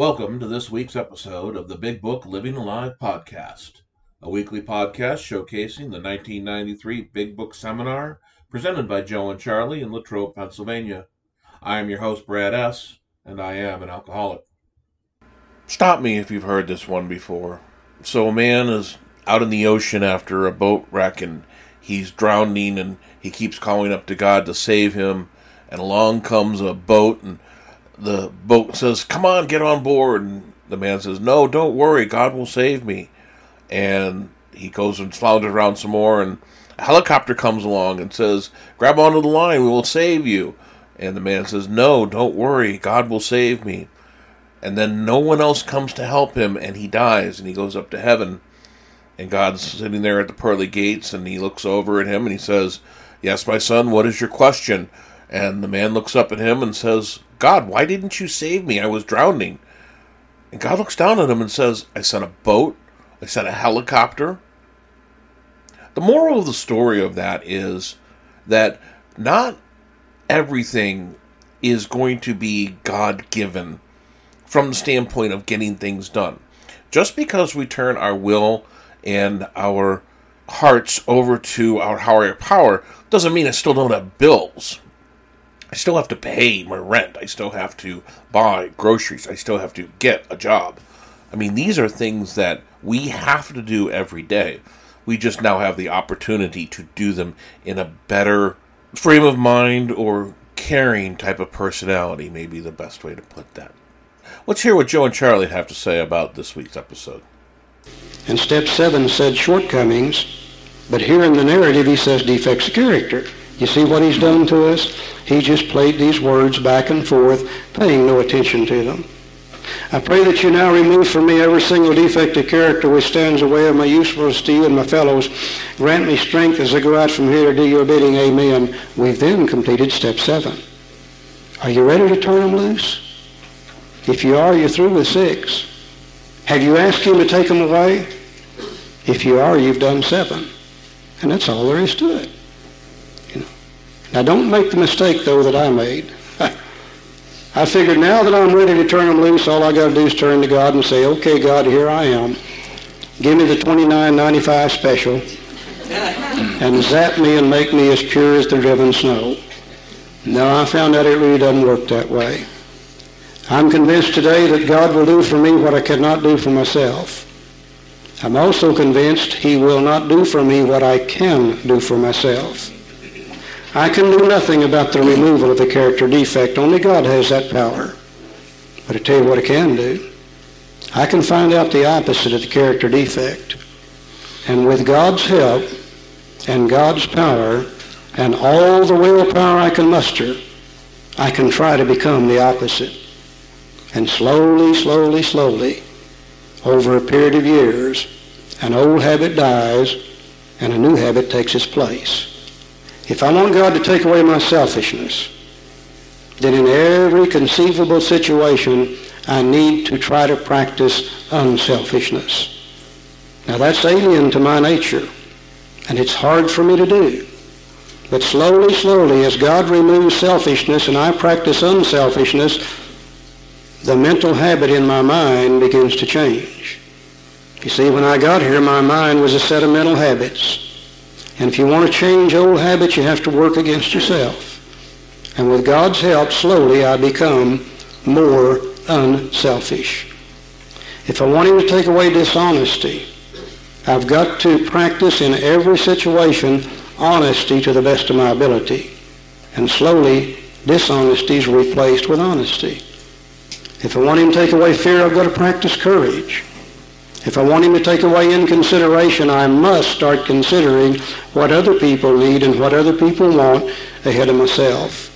Welcome to this week's episode of the Big Book Living Alive podcast, a weekly podcast showcasing the 1993 Big Book Seminar presented by Joe and Charlie in Latrobe, Pennsylvania. I am your host, Brad S., and I am an alcoholic. Stop me if you've heard this one before. So, a man is out in the ocean after a boat wreck and he's drowning and he keeps calling up to God to save him. And along comes a boat and the boat says, Come on, get on board. And the man says, No, don't worry, God will save me. And he goes and flounders around some more, and a helicopter comes along and says, Grab onto the line, we will save you. And the man says, No, don't worry, God will save me. And then no one else comes to help him, and he dies, and he goes up to heaven. And God's sitting there at the pearly gates, and he looks over at him and he says, Yes, my son, what is your question? And the man looks up at him and says, God, why didn't you save me? I was drowning. And God looks down at him and says, I sent a boat, I sent a helicopter. The moral of the story of that is that not everything is going to be God given from the standpoint of getting things done. Just because we turn our will and our hearts over to our higher power doesn't mean I still don't have bills. I still have to pay my rent. I still have to buy groceries. I still have to get a job. I mean, these are things that we have to do every day. We just now have the opportunity to do them in a better frame of mind or caring type of personality, maybe the best way to put that. Let's hear what Joe and Charlie have to say about this week's episode. And step seven said shortcomings, but here in the narrative he says defects of character. You see what he's done to us? He just played these words back and forth, paying no attention to them. I pray that you now remove from me every single defect of character which stands away of my usefulness to you and my fellows. Grant me strength as I go out from here to do your bidding. Amen. We've then completed step seven. Are you ready to turn them loose? If you are, you're through with six. Have you asked him to take them away? If you are, you've done seven. And that's all there is to it. Now don't make the mistake though that I made. I figured now that I'm ready to turn them loose, all I got to do is turn to God and say, "Okay, God, here I am. Give me the 29.95 special, and zap me and make me as pure as the driven snow." No, I found out it really doesn't work that way. I'm convinced today that God will do for me what I cannot do for myself. I'm also convinced he will not do for me what I can do for myself. I can do nothing about the removal of the character defect. Only God has that power. But I tell you what I can do. I can find out the opposite of the character defect. And with God's help and God's power and all the willpower I can muster, I can try to become the opposite. And slowly, slowly, slowly, over a period of years, an old habit dies and a new habit takes its place. If I want God to take away my selfishness, then in every conceivable situation, I need to try to practice unselfishness. Now that's alien to my nature, and it's hard for me to do. But slowly, slowly, as God removes selfishness and I practice unselfishness, the mental habit in my mind begins to change. You see, when I got here, my mind was a set of mental habits. And if you want to change old habits, you have to work against yourself. And with God's help, slowly I become more unselfish. If I want him to take away dishonesty, I've got to practice in every situation honesty to the best of my ability. And slowly, dishonesty is replaced with honesty. If I want him to take away fear, I've got to practice courage. If I want him to take away in consideration, I must start considering what other people need and what other people want ahead of myself.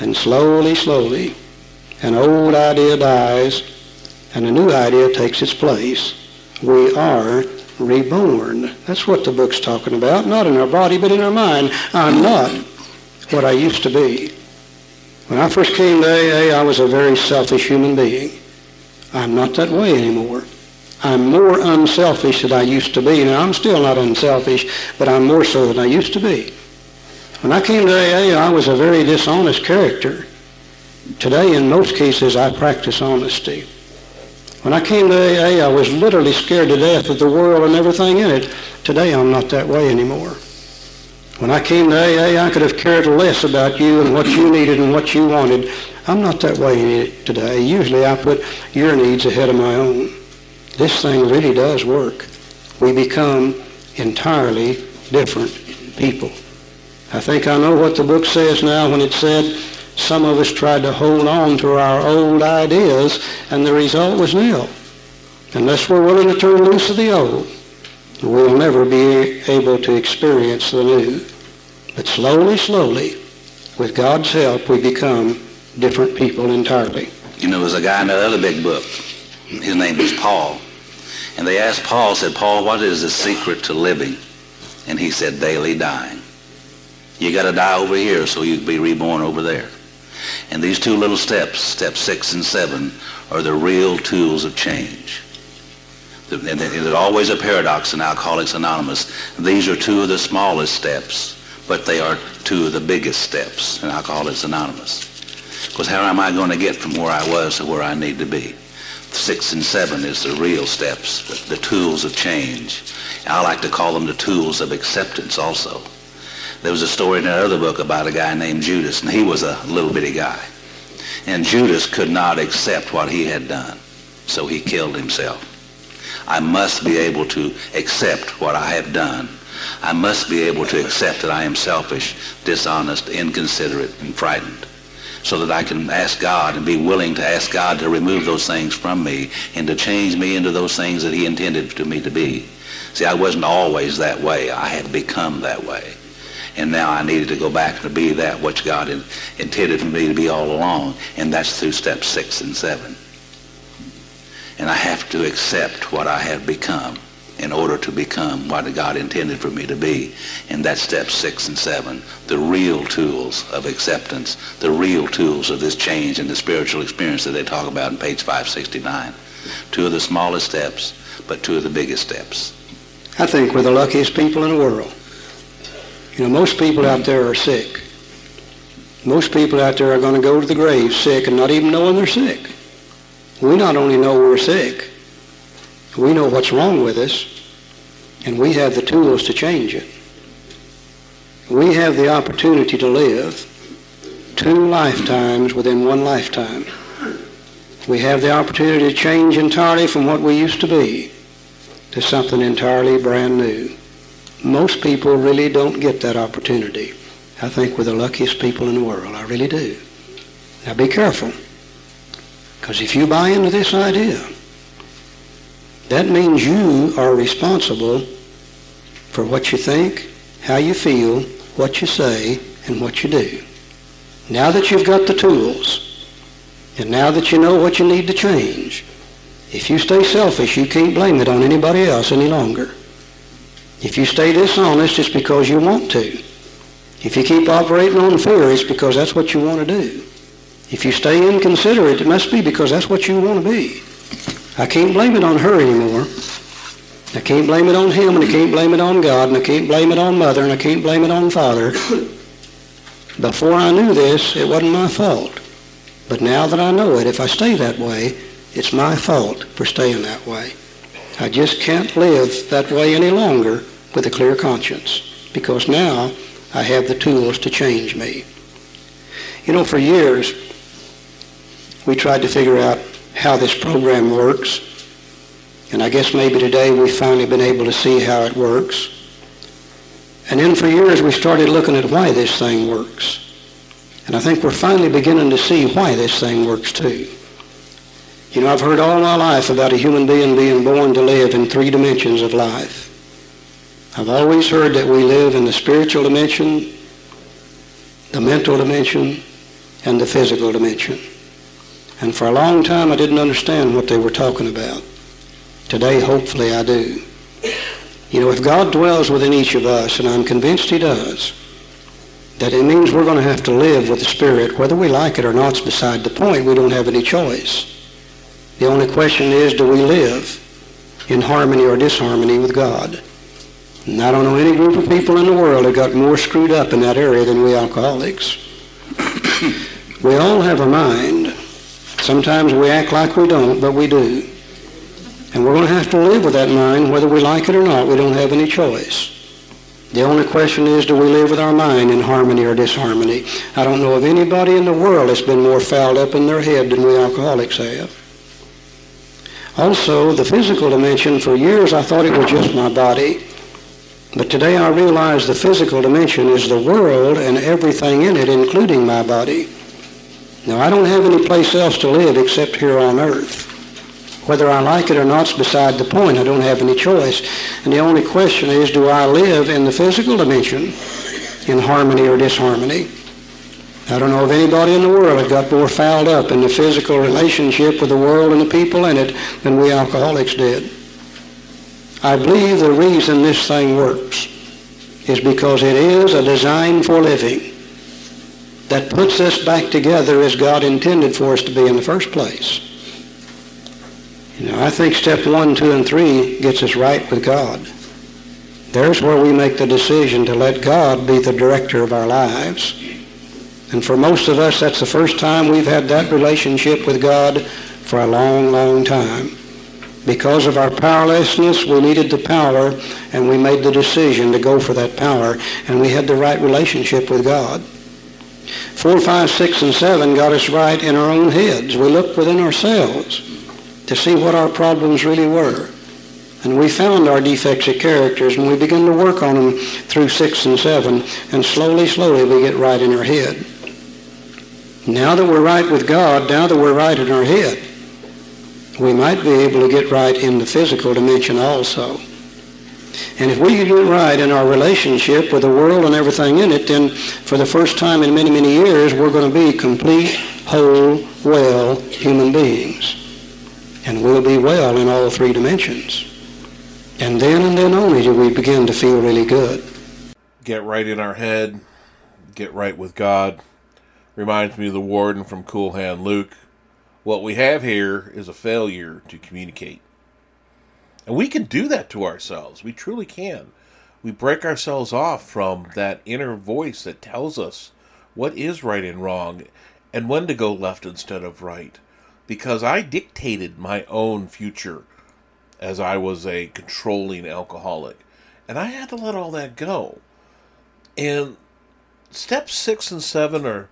And slowly, slowly, an old idea dies and a new idea takes its place. We are reborn. That's what the book's talking about. Not in our body, but in our mind. I'm not what I used to be. When I first came to AA, I was a very selfish human being. I'm not that way anymore. I'm more unselfish than I used to be. Now, I'm still not unselfish, but I'm more so than I used to be. When I came to AA, I was a very dishonest character. Today, in most cases, I practice honesty. When I came to AA, I was literally scared to death of the world and everything in it. Today, I'm not that way anymore. When I came to AA, I could have cared less about you and what you needed and what you wanted. I'm not that way today. Usually I put your needs ahead of my own. This thing really does work. We become entirely different people. I think I know what the book says now when it said some of us tried to hold on to our old ideas and the result was nil. Unless we're willing to turn loose of the old, we'll never be able to experience the new. But slowly, slowly, with God's help, we become different people entirely. You know, there's a guy in that other big book. His name is Paul. And they asked Paul, said, Paul, what is the secret to living? And he said, daily dying. You got to die over here so you can be reborn over there. And these two little steps, step six and seven, are the real tools of change. And there's always a paradox in Alcoholics Anonymous. These are two of the smallest steps, but they are two of the biggest steps in Alcoholics Anonymous. Because how am I going to get from where I was to where I need to be? Six and seven is the real steps, the, tools of change. I like to call them the tools of acceptance also. There was a story in another book about a guy named Judas, and he was a little bitty guy. And Judas could not accept what he had done, so he killed himself. I must be able to accept what I have done. I must be able to accept that I am selfish, dishonest, inconsiderate, and frightened so that I can ask God and be willing to ask God to remove those things from me and to change me into those things that he intended for me to be. See, I wasn't always that way. I had become that way. And now I needed to go back to be that which God intended for me to be all along. And that's through steps six and seven. And I have to accept what I have become in order to become what God intended for me to be. And that's steps six and seven, the real tools of acceptance, the real tools of this change and the spiritual experience that they talk about in page 569. Two of the smallest steps, but two of the biggest steps. I think we're the luckiest people in the world. You know, most people out there are sick. Most people out there are going to go to the grave sick and not even knowing they're sick. We not only know we're sick, we know what's wrong with us, and we have the tools to change it. We have the opportunity to live two lifetimes within one lifetime. We have the opportunity to change entirely from what we used to be to something entirely brand new. Most people really don't get that opportunity. I think we're the luckiest people in the world. I really do. Now be careful. Because if you buy into this idea, that means you are responsible for what you think, how you feel, what you say, and what you do. Now that you've got the tools, and now that you know what you need to change, if you stay selfish, you can't blame it on anybody else any longer. If you stay dishonest, it's because you want to. If you keep operating on fear, it's because that's what you want to do. If you stay inconsiderate, it must be because that's what you want to be. I can't blame it on her anymore. I can't blame it on him, and I can't blame it on God, and I can't blame it on mother, and I can't blame it on father. Before I knew this, it wasn't my fault. But now that I know it, if I stay that way, it's my fault for staying that way. I just can't live that way any longer with a clear conscience because now I have the tools to change me. You know, for years, we tried to figure out how this program works. And I guess maybe today we've finally been able to see how it works. And then for years we started looking at why this thing works. And I think we're finally beginning to see why this thing works too. You know, I've heard all my life about a human being being born to live in three dimensions of life. I've always heard that we live in the spiritual dimension, the mental dimension, and the physical dimension. And for a long time I didn't understand what they were talking about. Today, hopefully, I do. You know, if God dwells within each of us, and I'm convinced he does, that it means we're going to have to live with the Spirit. Whether we like it or not is beside the point. We don't have any choice. The only question is, do we live in harmony or disharmony with God? And I don't know any group of people in the world that got more screwed up in that area than we alcoholics. we all have a mind. Sometimes we act like we don't, but we do. And we're going to have to live with that mind whether we like it or not. We don't have any choice. The only question is, do we live with our mind in harmony or disharmony? I don't know of anybody in the world that's been more fouled up in their head than we alcoholics have. Also, the physical dimension, for years I thought it was just my body. But today I realize the physical dimension is the world and everything in it, including my body. Now, I don't have any place else to live except here on earth. Whether I like it or not is beside the point. I don't have any choice. And the only question is, do I live in the physical dimension in harmony or disharmony? I don't know of anybody in the world that got more fouled up in the physical relationship with the world and the people in it than we alcoholics did. I believe the reason this thing works is because it is a design for living that puts us back together as God intended for us to be in the first place. You know, I think step one, two, and three gets us right with God. There's where we make the decision to let God be the director of our lives. And for most of us, that's the first time we've had that relationship with God for a long, long time. Because of our powerlessness, we needed the power, and we made the decision to go for that power, and we had the right relationship with God. Four, five, six, and seven got us right in our own heads. We looked within ourselves to see what our problems really were. And we found our defects of characters and we began to work on them through six and seven. And slowly, slowly we get right in our head. Now that we're right with God, now that we're right in our head, we might be able to get right in the physical dimension also. And if we get right in our relationship with the world and everything in it, then for the first time in many, many years, we're going to be complete, whole, well human beings and we'll be well in all three dimensions. And then and then only do we begin to feel really good. Get right in our head, get right with God. Reminds me of the warden from Cool Hand Luke. What we have here is a failure to communicate. And we can do that to ourselves. We truly can. We break ourselves off from that inner voice that tells us what is right and wrong and when to go left instead of right because I dictated my own future as I was a controlling alcoholic. And I had to let all that go. And steps six and seven are,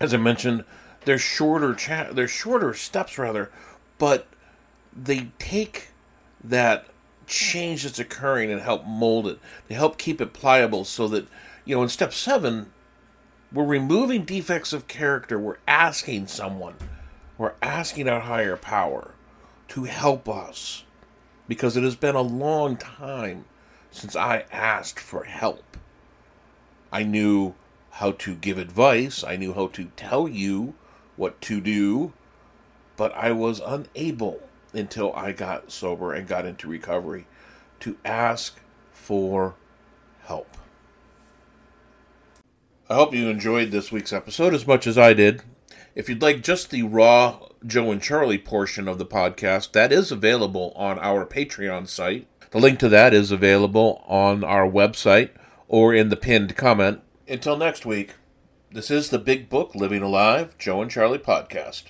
as I mentioned, they're shorter cha- they're shorter steps rather, but they take that change that's occurring and help mold it. to help keep it pliable so that, you know, in step seven, we're removing defects of character. We're asking someone we're asking our higher power to help us because it has been a long time since I asked for help. I knew how to give advice, I knew how to tell you what to do, but I was unable until I got sober and got into recovery to ask for help. I hope you enjoyed this week's episode as much as I did. If you'd like just the raw Joe and Charlie portion of the podcast, that is available on our Patreon site. The link to that is available on our website or in the pinned comment. Until next week, this is the Big Book Living Alive Joe and Charlie podcast.